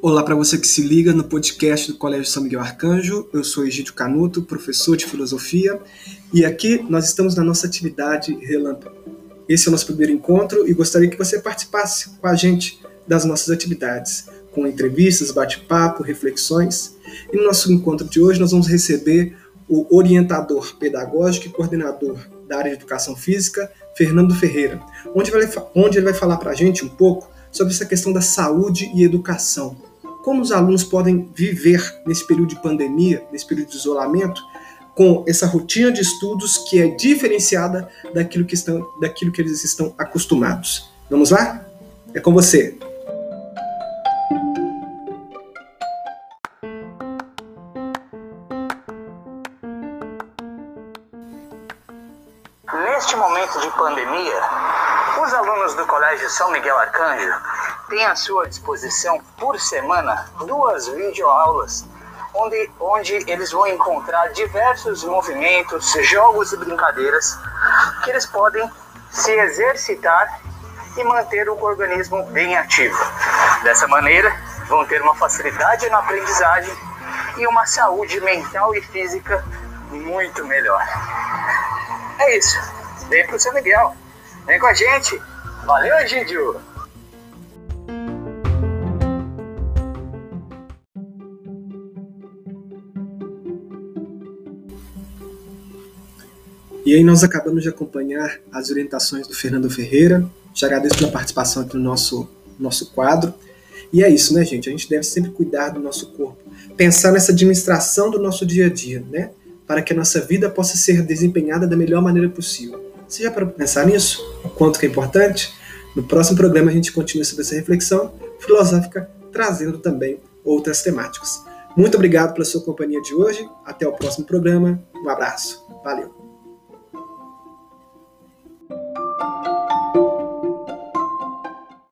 Olá para você que se liga no podcast do Colégio São Miguel Arcanjo. Eu sou Egídio Canuto, professor de filosofia, e aqui nós estamos na nossa atividade Relâmpago. Esse é o nosso primeiro encontro e gostaria que você participasse com a gente das nossas atividades, com entrevistas, bate-papo, reflexões. E no nosso encontro de hoje nós vamos receber o orientador pedagógico e coordenador da área de educação física, Fernando Ferreira, onde, onde ele vai falar para a gente um pouco sobre essa questão da saúde e educação. Como os alunos podem viver nesse período de pandemia, nesse período de isolamento, com essa rotina de estudos que é diferenciada daquilo que, estão, daquilo que eles estão acostumados. Vamos lá? É com você. Neste momento de pandemia, os alunos do Colégio São Miguel Arcanjo têm à sua disposição por semana duas videoaulas onde, onde eles vão encontrar diversos movimentos, jogos e brincadeiras que eles podem se exercitar e manter o organismo bem ativo. Dessa maneira, vão ter uma facilidade na aprendizagem e uma saúde mental e física muito melhor. É isso. Vem pro São Miguel. Vem com a gente. Valeu, Egídio! E aí nós acabamos de acompanhar as orientações do Fernando Ferreira. Já agradeço pela participação aqui no nosso, nosso quadro. E é isso, né, gente? A gente deve sempre cuidar do nosso corpo. Pensar nessa administração do nosso dia a dia, né? Para que a nossa vida possa ser desempenhada da melhor maneira possível. Você já para pensar nisso? O quanto que é importante? No próximo programa a gente continua sobre essa reflexão filosófica, trazendo também outras temáticas. Muito obrigado pela sua companhia de hoje. Até o próximo programa. Um abraço. Valeu.